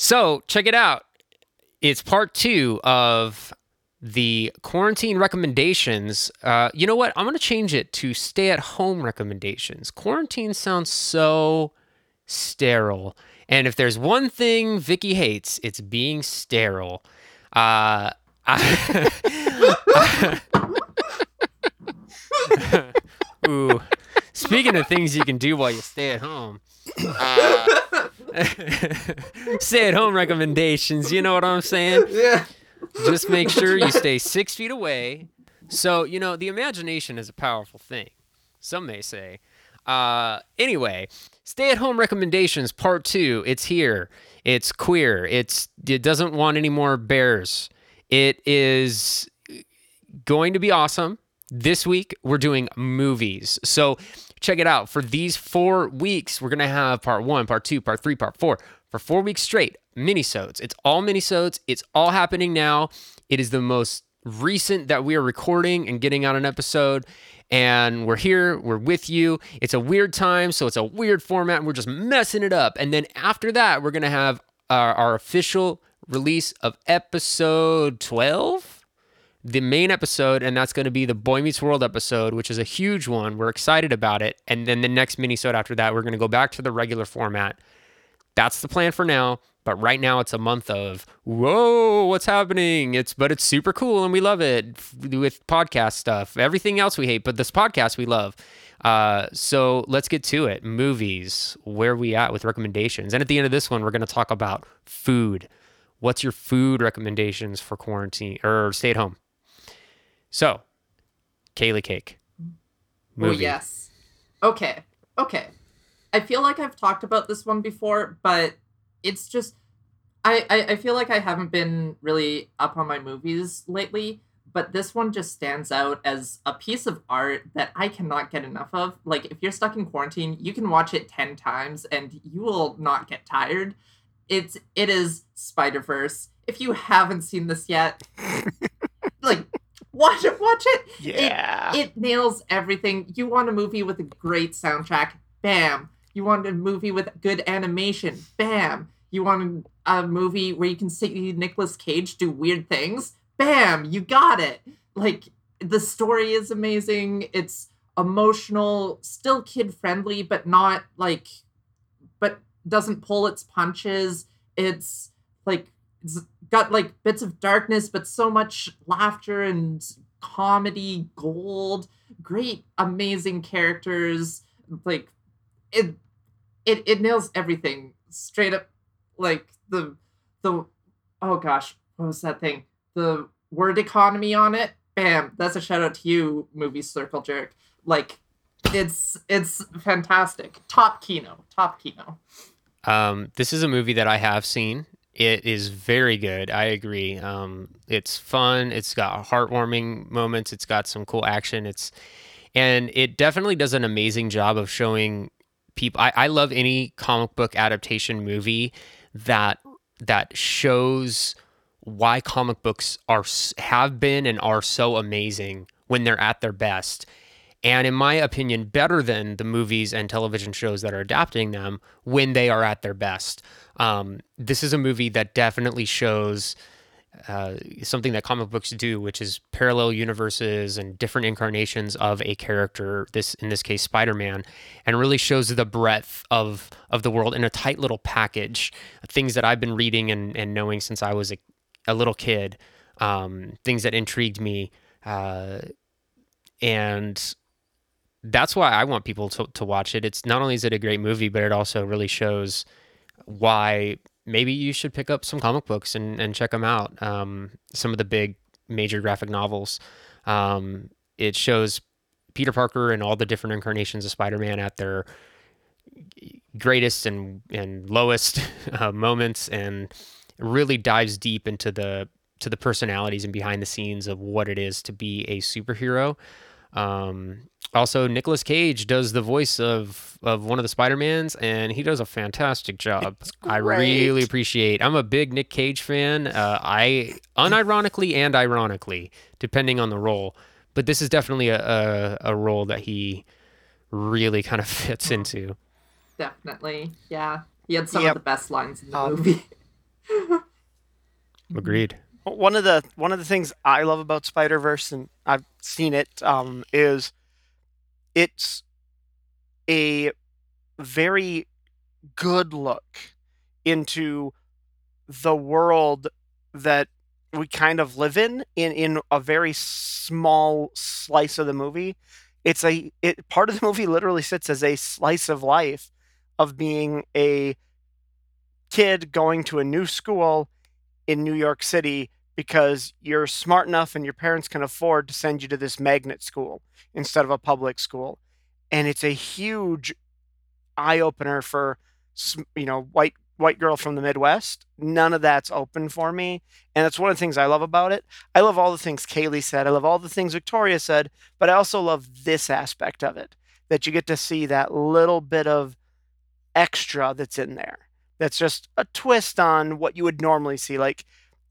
So check it out. It's part two of the quarantine recommendations. Uh, you know what? I'm going to change it to stay at home recommendations. Quarantine sounds so sterile. And if there's one thing Vicky hates, it's being sterile. Uh, I, Ooh. Speaking of things you can do while you stay at home. Uh, stay at home recommendations, you know what I'm saying? Yeah. Just make sure you stay six feet away. So, you know, the imagination is a powerful thing, some may say. Uh, anyway, stay at home recommendations part two. It's here. It's queer. It's it doesn't want any more bears. It is going to be awesome. This week we're doing movies. So check it out. For these four weeks, we're gonna have part one, part two, part three, part four. For four weeks straight, minisodes. It's all minisodes. It's all happening now. It is the most recent that we are recording and getting out an episode. And we're here, we're with you. It's a weird time, so it's a weird format, and we're just messing it up. And then after that, we're gonna have our, our official release of episode 12 the main episode, and that's going to be the Boy Meets World episode, which is a huge one. We're excited about it. And then the next minisode after that, we're going to go back to the regular format. That's the plan for now. But right now, it's a month of whoa, what's happening? It's but it's super cool and we love it with podcast stuff. Everything else we hate, but this podcast we love. Uh, so let's get to it. Movies, where we at with recommendations? And at the end of this one, we're going to talk about food. What's your food recommendations for quarantine or stay at home? So, Kaylee Cake. Oh, Movie. Oh, yes. Okay. Okay. I feel like I've talked about this one before, but it's just I, I, I feel like I haven't been really up on my movies lately, but this one just stands out as a piece of art that I cannot get enough of. Like if you're stuck in quarantine, you can watch it 10 times and you will not get tired. It's it is Spider-Verse. If you haven't seen this yet, watch it, watch it. Yeah. It, it nails everything. You want a movie with a great soundtrack? Bam. You want a movie with good animation? Bam. You want a movie where you can see Nicolas Cage do weird things? Bam. You got it. Like the story is amazing. It's emotional, still kid friendly, but not like, but doesn't pull its punches. It's like it's got like bits of darkness, but so much laughter and comedy gold. Great, amazing characters. Like it, it it nails everything straight up. Like the the oh gosh, what was that thing? The word economy on it. Bam! That's a shout out to you, movie circle jerk. Like it's it's fantastic. Top Kino. Top Kino. Um, this is a movie that I have seen. It is very good. I agree. Um, it's fun. It's got heartwarming moments. It's got some cool action. It's and it definitely does an amazing job of showing people. I, I love any comic book adaptation movie that that shows why comic books are have been and are so amazing when they're at their best and in my opinion, better than the movies and television shows that are adapting them when they are at their best. Um, this is a movie that definitely shows uh, something that comic books do, which is parallel universes and different incarnations of a character. This, in this case, Spider-Man, and really shows the breadth of of the world in a tight little package. Things that I've been reading and, and knowing since I was a, a little kid. Um, things that intrigued me. Uh, and that's why I want people to, to watch it. It's not only is it a great movie, but it also really shows why maybe you should pick up some comic books and, and check them out. Um, some of the big major graphic novels. Um, it shows Peter Parker and all the different incarnations of Spider-Man at their greatest and, and lowest uh, moments and really dives deep into the to the personalities and behind the scenes of what it is to be a superhero. Um, also, Nicolas Cage does the voice of of one of the Spider Mans, and he does a fantastic job. I really appreciate. I'm a big Nick Cage fan. Uh, I unironically and ironically, depending on the role, but this is definitely a a, a role that he really kind of fits into. Definitely, yeah. He had some yep. of the best lines in the um, movie. Agreed. One of the one of the things I love about Spider Verse, and I've seen it, um, is it's a very good look into the world that we kind of live in in in a very small slice of the movie. It's a it part of the movie literally sits as a slice of life of being a kid going to a new school in New York City because you're smart enough and your parents can afford to send you to this magnet school instead of a public school. And it's a huge eye opener for you know white white girl from the Midwest. None of that's open for me. And that's one of the things I love about it. I love all the things Kaylee said. I love all the things Victoria said, but I also love this aspect of it that you get to see that little bit of extra that's in there. That's just a twist on what you would normally see. Like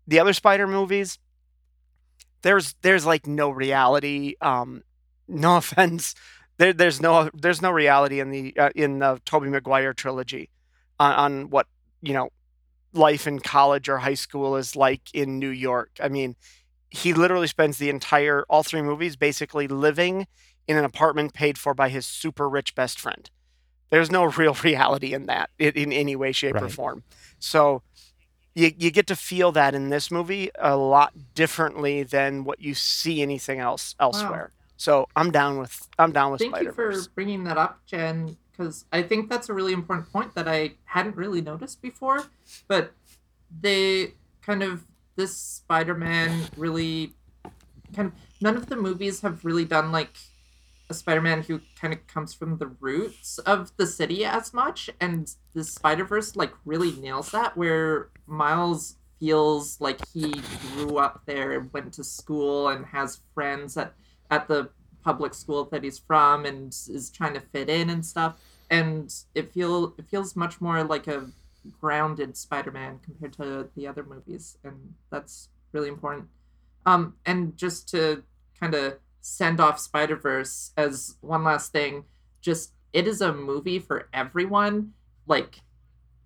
the other Spider movies, there's there's like no reality. Um, no offense, there, there's no there's no reality in the uh, in the Tobey Maguire trilogy on, on what you know life in college or high school is like in New York. I mean, he literally spends the entire all three movies basically living in an apartment paid for by his super rich best friend. There's no real reality in that in, in any way, shape, right. or form. So you, you get to feel that in this movie a lot differently than what you see anything else elsewhere. Wow. So I'm down with I'm down with Thank Spider-Verse. you for bringing that up, Jen because I think that's a really important point that I hadn't really noticed before. But they kind of this Spider-Man really kind of none of the movies have really done like a Spider-Man who kind of comes from the roots of the city as much, and the Spider-Verse like really nails that. Where Miles feels like he grew up there and went to school and has friends at at the public school that he's from and is trying to fit in and stuff. And it feel it feels much more like a grounded Spider-Man compared to the other movies, and that's really important. Um, and just to kind of send off Spider-Verse as one last thing, just it is a movie for everyone, like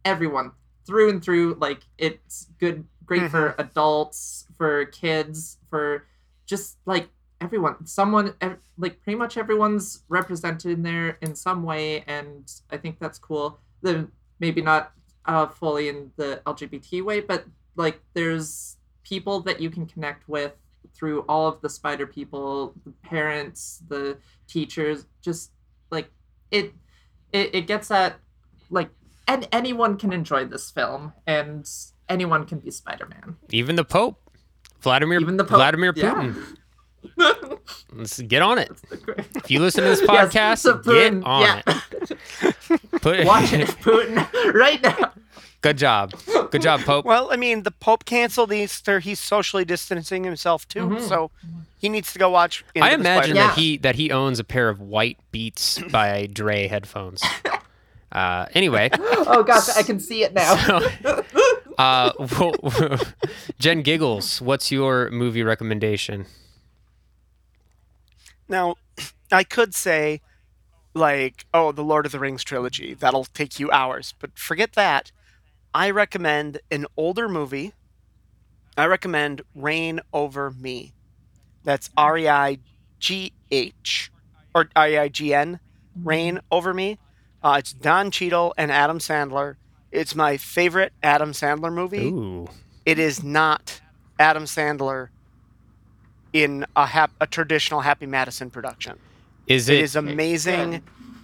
everyone through and through. Like it's good, great mm-hmm. for adults, for kids, for just like everyone someone like pretty much everyone's represented in there in some way and i think that's cool the maybe not uh, fully in the lgbt way but like there's people that you can connect with through all of the spider people the parents the teachers just like it it, it gets at like and anyone can enjoy this film and anyone can be spider-man even the pope vladimir even the pope, vladimir putin yeah Let's get on it. If you listen to this podcast, yes, get on yeah. it. Put, Watch it, Putin, right now. Good job. Good job, Pope. Well, I mean, the Pope canceled Easter. He's socially distancing himself too, mm-hmm. so he needs to go watch. I imagine that he that he owns a pair of white Beats by Dre headphones. Uh, anyway. oh gosh, I can see it now. So, uh, Jen Giggles, what's your movie recommendation? Now, I could say, like, oh, the Lord of the Rings trilogy, that'll take you hours, but forget that. I recommend an older movie. I recommend Reign Over Me. That's R E I G H or R E I G N, Reign Over Me. Uh, it's Don Cheadle and Adam Sandler. It's my favorite Adam Sandler movie. Ooh. It is not Adam Sandler in a, hap- a traditional Happy Madison production. Is it? It is amazing.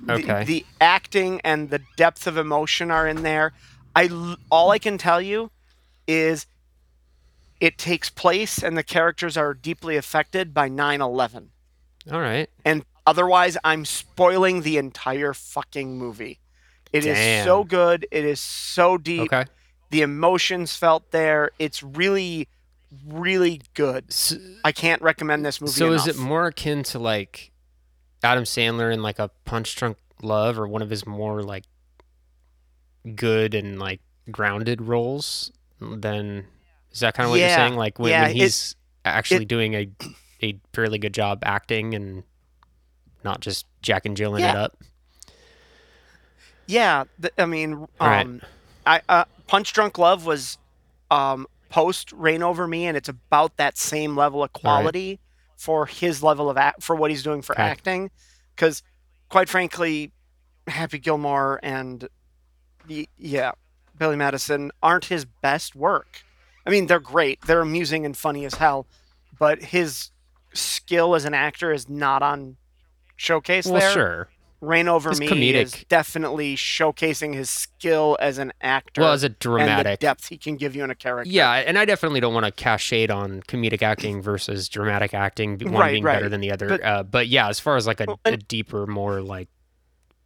Okay. The, the, acting and the depth of emotion are in there. I all I can tell you is it takes place and the characters are deeply affected by 9/11. All right. And otherwise I'm spoiling the entire fucking movie. It Damn. is so good. It is so deep. Okay. The emotions felt there. It's really really good. So, I can't recommend this movie. So enough. is it more akin to like Adam Sandler in like a Punch Drunk Love, or one of his more like good and like grounded roles? Then is that kind of what yeah. you're saying? Like when, yeah, when he's it, actually it, doing a a fairly good job acting and not just Jack and Jilling yeah. it up. Yeah, I mean, um, right. I uh, Punch Drunk Love was um, post Reign Over Me, and it's about that same level of quality for his level of act for what he's doing for Okay. acting. Because, quite frankly, Happy Gilmore and yeah, Billy Madison aren't his best work. I mean, they're great. They're amusing and funny as hell, but his skill as an actor is not on showcase Well, there. sure. Reign Over His Me comedic- is definitely showcasing his skill as an actor Well, as a and the dramatic. depth he can give you in a character. Yeah, and I definitely don't want to cast shade on comedic acting versus dramatic acting, one Right, being right. better than the other. But- uh, but yeah, as far as like a, Well, a deeper, more like,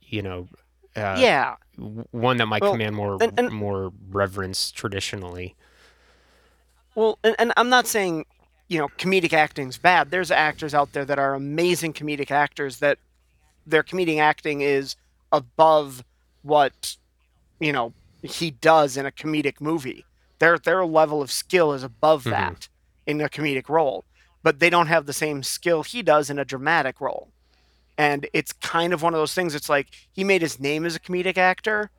you know, uh, yeah. One that might Well, command more and- and- more reverence traditionally. Well, and, and I'm not saying, you know, comedic acting's bad. There's actors out there that are amazing comedic actors that their comedic acting is above what, you know, he does in a comedic movie. Their their level of skill is above Mhm. that in a comedic role, but they don't have the same skill he does in a dramatic role. And it's kind of one of those things. It's like he made his name as a comedic actor,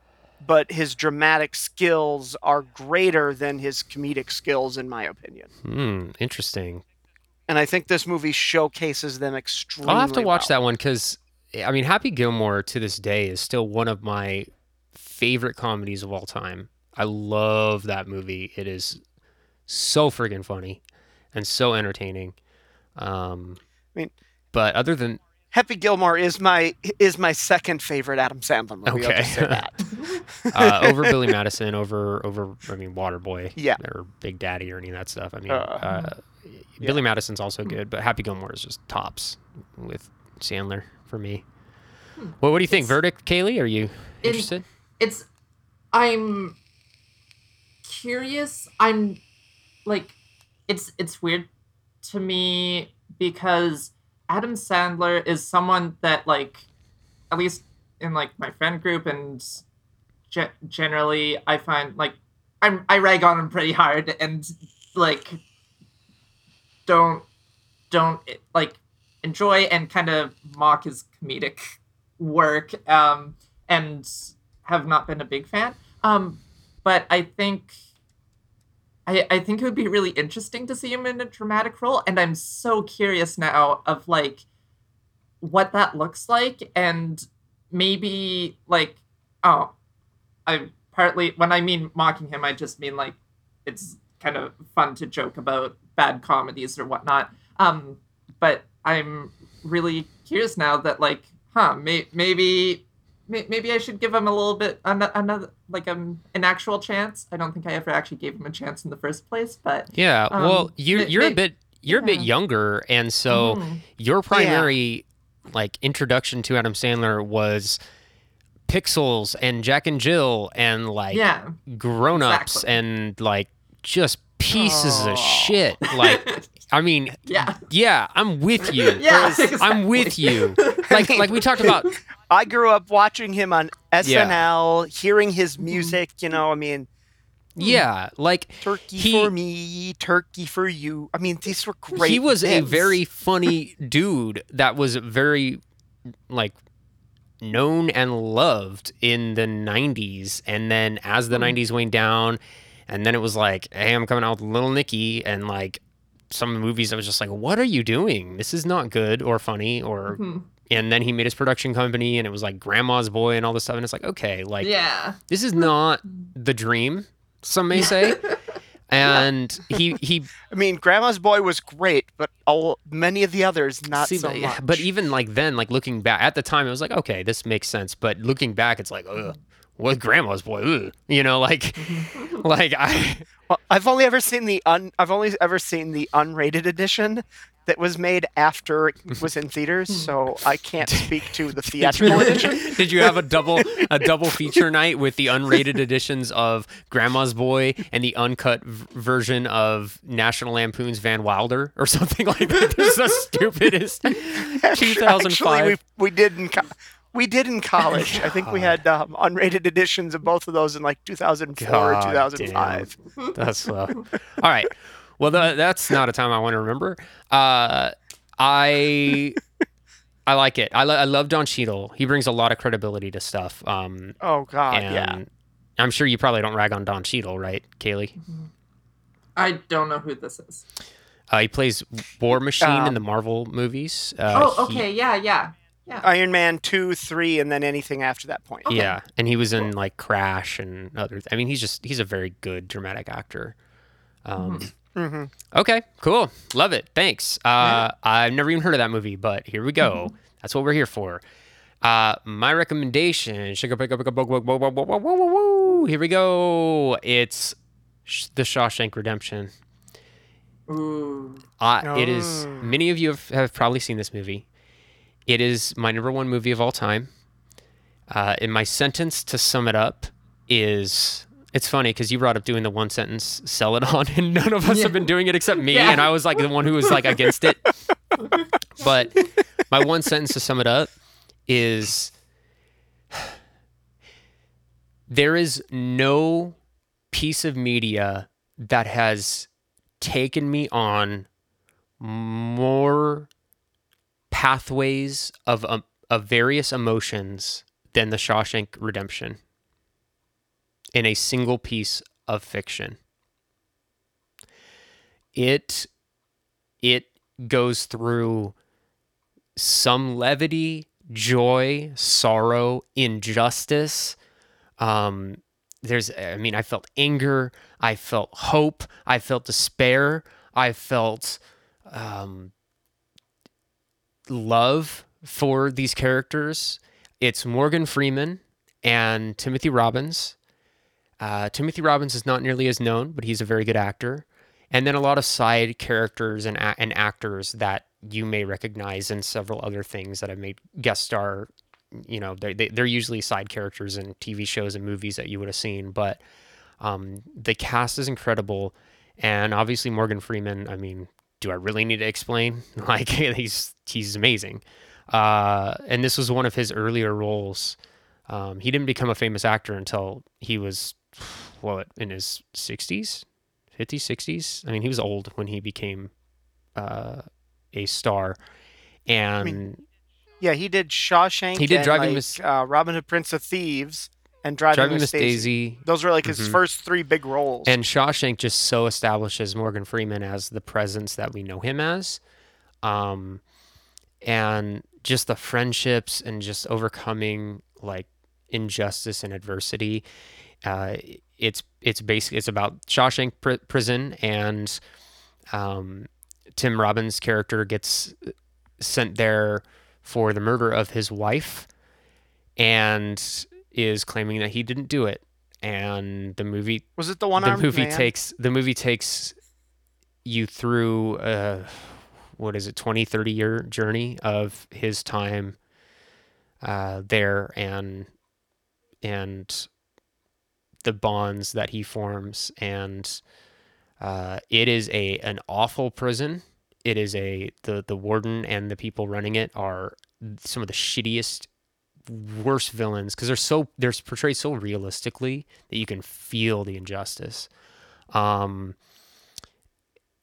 but his dramatic skills are greater than his comedic skills, in my opinion. Hmm, interesting. And I think this movie showcases them extremely. I'll have to watch well. that one because, I mean, Happy Gilmore to this day is still one of my favorite comedies of all time. I love that movie. It is so friggin' funny and so entertaining. Um, I mean- but other than Happy Gilmore is my is my second favorite Adam Sandler movie. I'll Okay. just say that. uh, over Billy Madison, over over I mean Waterboy, Yeah. or Big Daddy or any of that stuff. I mean, Uh, uh, Billy Madison's also good, but Happy Gilmore is just tops with Sandler for me. Well, what do you think? It's- Verdict, Kaylee? Are you In- interested? it's i'm curious i'm like it's it's weird to me because adam sandler is someone that like at least in like my friend group and ge- generally i find like i'm i rag on him pretty hard and like don't don't like enjoy and kind of mock his comedic work um and have not been a big fan. Um, but I think I, I think it would be really interesting to see him in a dramatic role, and I'm so curious now of like what that looks like, and maybe like oh, I partly when I mean mocking him, I just mean like it's kind of fun to joke about bad comedies or whatnot. Um, but I'm really curious now that like, huh, may- maybe may- maybe I should give him a little bit an- another like um an actual chance. I don't think I ever actually gave him a chance in the first place, but Yeah. um, well, you're you're a bit you're a bit younger, and so Mhm. your primary like introduction to Adam Sandler was Pixels and Jack and Jill and like yeah, grown ups exactly. and like just pieces Oh. of shit. Like, I mean, yeah, yeah, I'm with you. yeah, I'm with you. Like, like we talked about. I grew up watching him on SNL, hearing his music. You know, I mean, Yeah, like turkey He- for me, turkey for you. I mean, these were great. he was a very funny dude that was very like known and loved in the 90s and then as the Hmm. 90s went down and then it was like hey i'm coming out with little nicky and like some movies i was just like what are you doing this is not good or funny or Mhm. and then he made his production company and it was like grandma's boy and all this stuff and it's like okay like yeah, this is not the dream some may say and he he I mean, Grandma's Boy was great, but all many of the others not See, so but, much. but even like then, like looking back at the time, it was like, okay, this makes sense. But looking back, it's like, ugh, what grandma's boy, ugh. you know, like, like I, Well, I've only ever seen the un. I've only ever seen the unrated edition that was made after it was in theaters, hmm. so I can't speak to the theatrical edition. did you have a double a double feature night with the unrated editions of Grandma's Boy and the uncut v- version of National Lampoon's Van Wilder or something like that? This is the stupidest. Actually, 2005. we we did in co- we did in college. I think we had um, unrated editions of both of those in like 2004 or God 2005. That's uh, all right. Well, tha- that's not a time I want to remember. Uh, I I like it. I, lo- I love Don Cheadle. He brings a lot of credibility to stuff. Um, Oh God, and yeah. I'm sure you probably don't rag on Don Cheadle, right, Kaylee? I don't know who this is. Uh, he plays War Machine in Um, the Marvel movies. Uh, oh, he- okay, yeah, yeah, yeah. Iron Man two, three, and then anything after that point. Okay. Yeah, and he was in like Crash and other. I mean, he's just he's a very good dramatic actor. Um, hmm Okay, cool, love it. Thanks. Uh, I've never even heard of that movie, but here we go. That's what we're here for. Uh, my recommendation. Here we go. It's The Shawshank Redemption. Ooh. Uh, It is. Oh. Many of you have, have probably seen this movie. It is my number one movie of all time. Uh, and my sentence to sum it up is it's funny because you brought up doing the one sentence sell it on, and none of us Yeah. have been doing it except me, Yeah. and I was like the one who was like against it. but my one sentence to sum it up is there is no piece of media that has taken me on more pathways of um, of various emotions than the Shawshank Redemption in a single piece of fiction. It it goes through some levity, joy, sorrow, injustice. Um, there's, I mean, I felt anger, I felt hope, I felt despair, I felt um, love for these characters. It's Morgan Freeman and Timothy Robbins. Uh, Timothy Robbins is not nearly as known, but he's a very good actor. And then a lot of side characters and, a- and actors that you may recognize in several other things that have made guest star. You know, they, they, they're usually side characters in TV shows and movies that you would have seen. But um, the cast is incredible. And obviously, Morgan Freeman, I mean, do I really need to explain? Like, he's, he's amazing. Uh, and this was one of his earlier roles. Um, he didn't become a famous actor until he was, what, in his 60s, 50s, 60s? I mean, he was old when he became uh, a star. And mean, Yeah, he did Shawshank. He did Driving like, Miss- uh, Robin Hood, Prince of Thieves, and Driving, Driving Miss Daisy. Daisy. Those were like his Mhm. first three big roles. And Shawshank just so establishes Morgan Freeman as the presence that we know him as. Um, and just the friendships and just overcoming like injustice and adversity. Uh, it's it's basically it's about Shawshank pr- prison and um, Tim Robbins' character gets sent there for the murder of his wife and is claiming that he didn't do it. And the movie was it the one the movie man? takes the movie takes you through uh what is it 20 30 year journey of his time uh there and and the bonds that he forms and uh it is a an awful prison it is a the the warden and the people running it are some of the shittiest worst villains because they're so they're portrayed so realistically that you can feel the injustice. Um,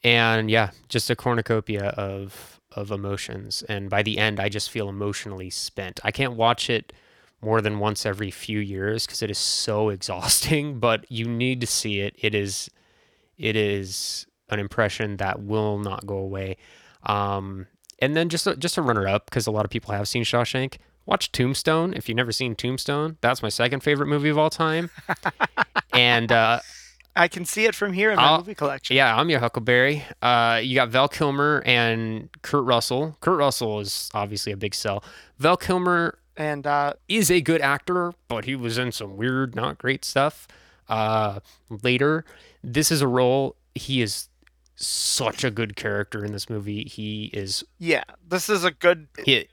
and yeah, just a cornucopia of of emotions. And by the end, I just feel emotionally spent. I can't watch it more than once every few years because it is so exhausting. But you need to see it. It is it is an impression that will not go away. Um, and then just a, just to run it up because a lot of people have seen Shawshank. Watch Tombstone if you've never seen Tombstone. That's my second favorite movie of all time. and uh, I can see it from here in my I'll- movie collection. yeah, I'm your Huckleberry. Uh, you got Val Kilmer and Kurt Russell. Kurt Russell is obviously a big sell. Val Kilmer And uh, is a good actor, but he was in some weird, not great stuff. Uh, later, this is a role. He is such a good character in this movie. He is yeah, this is a good. he,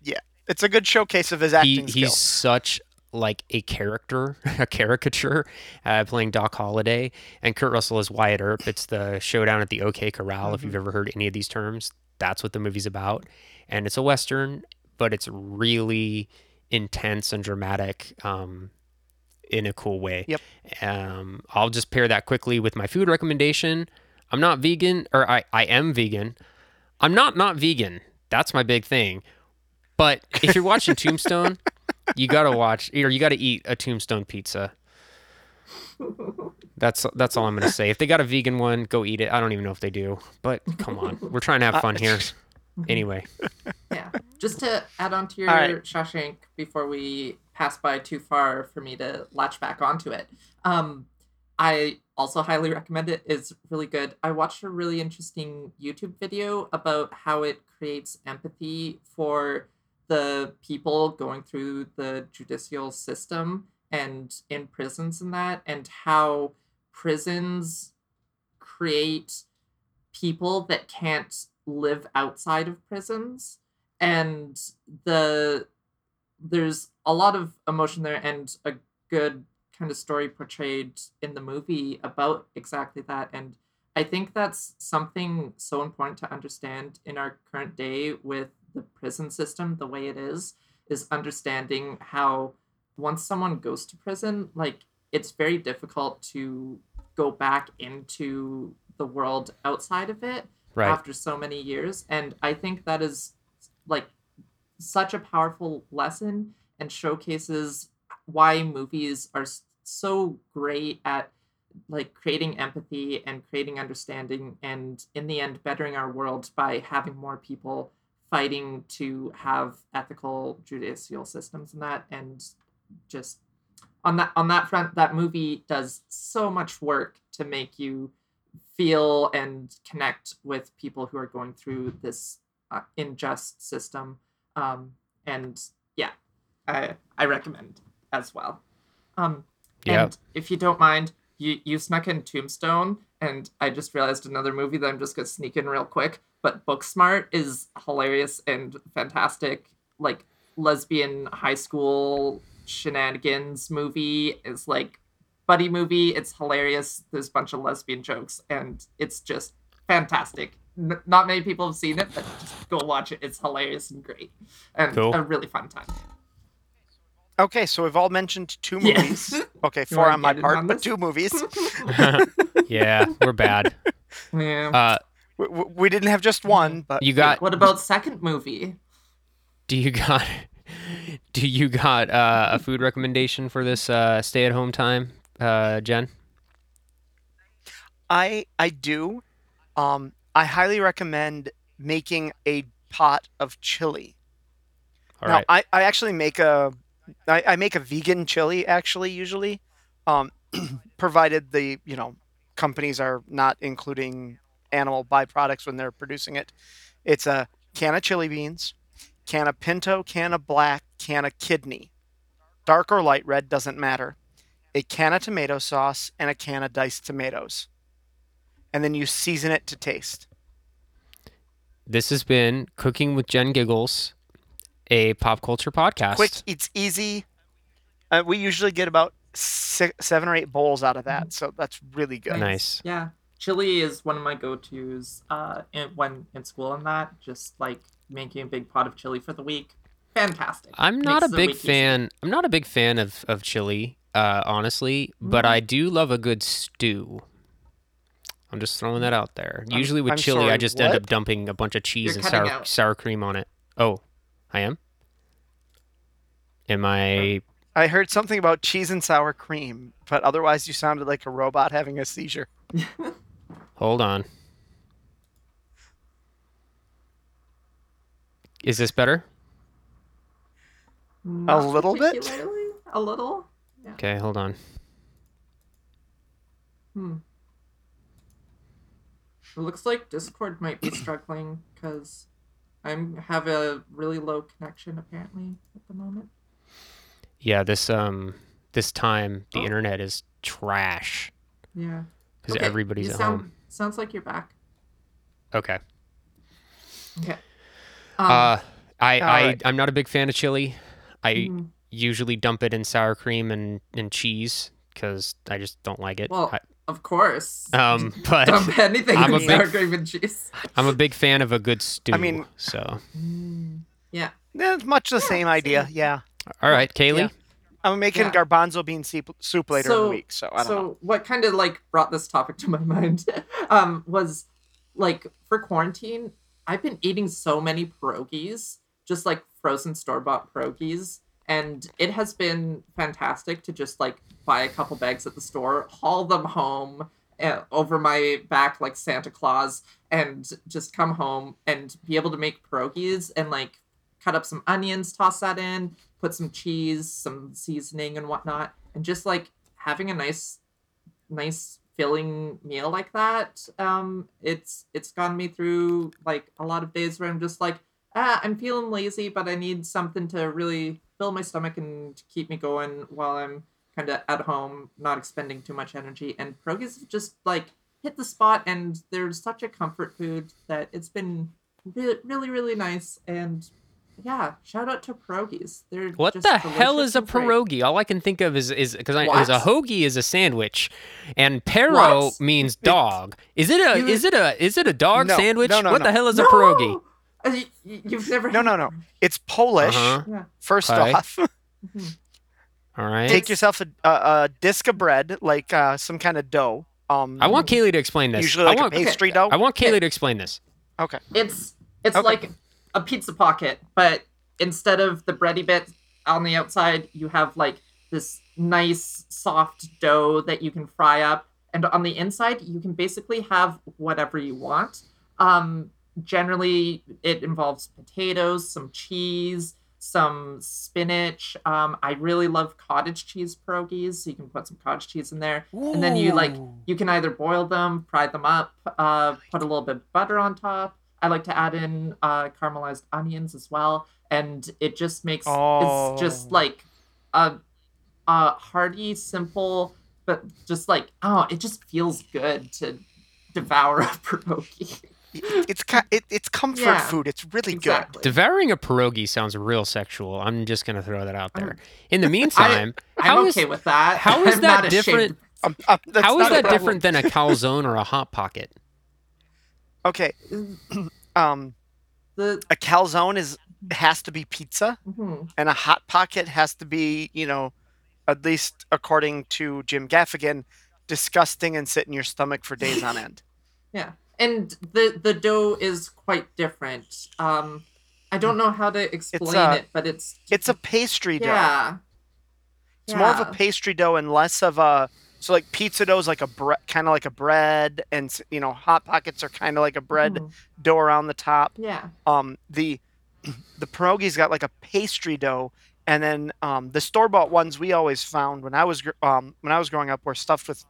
It's a good showcase of his he acting he's such like a character, a caricature, uh, playing Doc Holliday, and Kurt Russell is Wyatt Earp. It's the showdown at the OK Corral. If you've ever heard any of these terms, that's what the movie's about, and it's a western, but it's really intense and dramatic. Um, in a cool way. Yep. Um, I'll just pair that quickly with my food recommendation. I'm not vegan, or I, I am vegan. I'm not not vegan. That's my big thing. But if you're watching Tombstone, you gotta watch or you gotta eat a Tombstone pizza. That's that's all I'm gonna say. If they got a vegan one, go eat it. I don't even know if they do, but come on, we're trying to have fun here. Anyway, yeah. Just to add on to your All right. Shawshank before we pass by too far for me to latch back onto it. Um, I also highly recommend it. It's really good. I watched a really interesting YouTube video about how it creates empathy for the people going through the judicial system and in prisons and that, and how prisons create people that can't live outside of prisons. And the there's a lot of emotion there and a good kind of story portrayed in the movie about exactly that. And i think that's something so important to understand in our current day with the prison system the way it is is understanding how once someone goes to prison like it's very difficult to go back into the world outside of it right? after so many years and i think that is like such a powerful lesson and showcases why movies are so great at like creating empathy and creating understanding and in the end bettering our world by having more people fighting to have ethical judicial systems and that and just on that on that front that movie does so much work to make you feel and connect with people who are going through this uh, unjust system. Um, and yeah i i recommend as well. Um Yep. and if you don't mind you you snuck in tombstone and i just realized another movie that i'm just gonna sneak in real quick but booksmart is hilarious and fantastic like lesbian high school shenanigans movie is like buddy movie it's hilarious there's a bunch of lesbian jokes and it's just fantastic N- not many people have seen it but just go watch it it's hilarious and great and Cool. a really fun time Okay, so we've all mentioned two Yeah. movies. Okay, four on my part, on but two movies. yeah, we're bad. yeah Uh, we, we- we didn't have just one, but you got? what about second movie Do you got? Do you got uh, a food recommendation for this uh, stay-at-home time, uh, Jen? I I do. Um, I highly recommend making a pot of chili. All now, right. I, I actually make a I, I make a vegan chili actually usually, um, provided the you know companies are not including animal byproducts when they're producing it. It's a can of chili beans, can of pinto, can of black, can of kidney, dark or light red doesn't matter. A can of tomato sauce and a can of diced tomatoes, and then you season it to taste. This has been Cooking with Jen Giggles, a pop culture podcast. quick it's easy uh, we usually get about six, seven or eight bowls out of that so that's really good Nice. Yeah, chili is one of my go-tos uh, in, when in school and that. Just like making a big pot of chili for the week. Fantastic. I'm not Makes a big week easy. fan. I'm not a big fan of of chili, uh, honestly, but Mm. I do love a good stew. I'm just throwing that out there. I'm- Usually with I'm chili, I sorry, just end up dumping a bunch of cheese You're and sour out. sour cream on it. Oh, I am. Am I? i heard something about cheese and sour cream but otherwise you sounded like a robot having a seizure Hold on. Is this better? Not little bit? A little. Okay, hold on. Hmm. It looks like Discord might be struggling because I have a really low connection apparently at the moment. Yeah, this um this time the Oh. internet is trash Yeah. because Okay, everybody's you at sound, home. Sounds like you're back. Okay. Okay. Um, uh, I I alright. I'm not a big fan of chili. I mm, usually dump it in sour cream and and cheese because I just don't like it. well, of course. Um, but Dump anything I'm in a sour big- cream and cheese. I'm a big fan of a good stew. I mean- so Mm, yeah. It's much the same idea same. yeah all right, Kaylee. Yeah. I'm making Yeah. garbanzo bean soup, soup later in the week so i don't so know what kind of like brought this topic to my mind um was like for quarantine i've been eating so many pierogies just like frozen store-bought pierogies and it has been fantastic to just like buy a couple bags at the store, haul them home uh, over my back like Santa Claus, and just come home and be able to make pierogies and like cut up some onions, toss that in, put some cheese, some seasoning and whatnot, and just like having a nice, nice filling meal like that. Um, it's it's gotten me through like a lot of days where I'm just like, ah, I'm feeling lazy, but I need something to really fill my stomach and keep me going while I'm kind of at home, not expending too much energy. And pierogies just like hit the spot, and they're such a comfort food that it's been really, really, really nice. And yeah, shout out to pierogies. They're What just the hell is a and pierogi? All I can think of is is because I is a hoagie is a sandwich, and pero What? means dog. Is it a You- is it a is it a dog No, sandwich? no, no, what no. the hell is a No! pierogi? Uh, y- y- You've never No, had- no, no. It's Polish. Uh-huh. Yeah. First Okay. off, Mhm. All right. take yourself a, a, a disc of bread, like uh, some kind of dough. Um, I want Kaylee to explain this. usually like I want, a pastry dough. I want Kaylee to explain this. okay. It's it's Okay. like a pizza pocket, but instead of the bready bit on the outside, you have like this nice soft dough that you can fry up, and on the inside, you can basically have whatever you want. Um, generally, it involves potatoes, some cheese, some spinach. Um, I really love cottage cheese pierogies, so you can put some cottage cheese in there. And then you, like, You can either boil them, fry them up, uh, put a little bit of butter on top. I like to add in uh, caramelized onions as well, and it just makes it's just Oh. like a, a hearty, simple, but just like oh, it just feels good to devour a pierogi. it's it, it's comfort Yeah, food. It's really exactly. Devouring a pierogi sounds real sexual. I'm just gonna throw that out there. In the meantime, how I'm is- okay with that. how is I'm that different- Um, um, how is that different than a calzone or a hot pocket? Okay. um, The a calzone is has to be pizza, mhm. and a hot pocket has to be, you know, at least according to Jim Gaffigan, disgusting and sit in your stomach for days on end. Yeah, and the the dough is quite different. Um, I don't know how to explain uh, it, but it's It's a pastry dough. yeah. It's more of a pastry dough and less of a so like pizza dough is like a bre- kind of like a bread, and you know hot pockets are kind of like a bread Mhm. dough around the top. Yeah. Um, the the pierogi's got like a pastry dough, and then um, the store bought ones we always found when I was gr- um, when I was growing up were stuffed with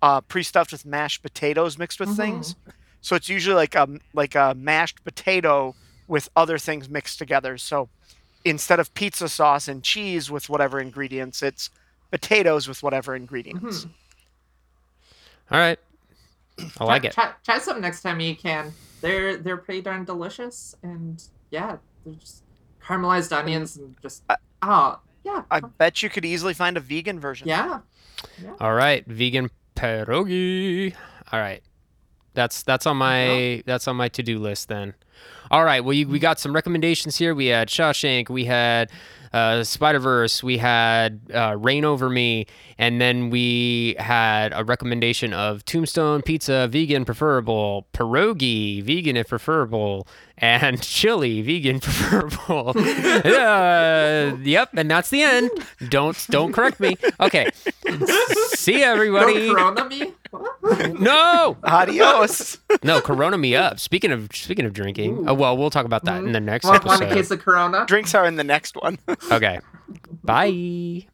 uh, pre-stuffed with mashed potatoes mixed with Mhm. things. So it's usually like a like a mashed potato with other things mixed together. So instead of pizza sauce and cheese with whatever ingredients, it's potatoes with whatever ingredients. Mhm. All right, I like try, it. Try, try some next time you can. They're they're pretty darn delicious, and yeah, they're just caramelized onions and just I- oh yeah I bet you could easily find a vegan version. yeah. All right, vegan pierogi. All right, that's that's on my that's on my to do list then. All right, well, you, we got some recommendations here. We had Shawshank, we had uh, Spider Verse, we had uh, Reign Over Me, and then we had a recommendation of Tombstone Pizza, vegan preferable, pierogi, vegan if preferable, and chili, vegan preferable. uh, yep, and that's the end. Don't don't correct me. Okay, see everybody. Don't me. What? No, Adios. no, Corona me up. Speaking of speaking of drinking, oh well, we'll talk about that in the mm-hmm. next Want, want a episode. case of Corona? Drinks are in the next one. Okay, bye.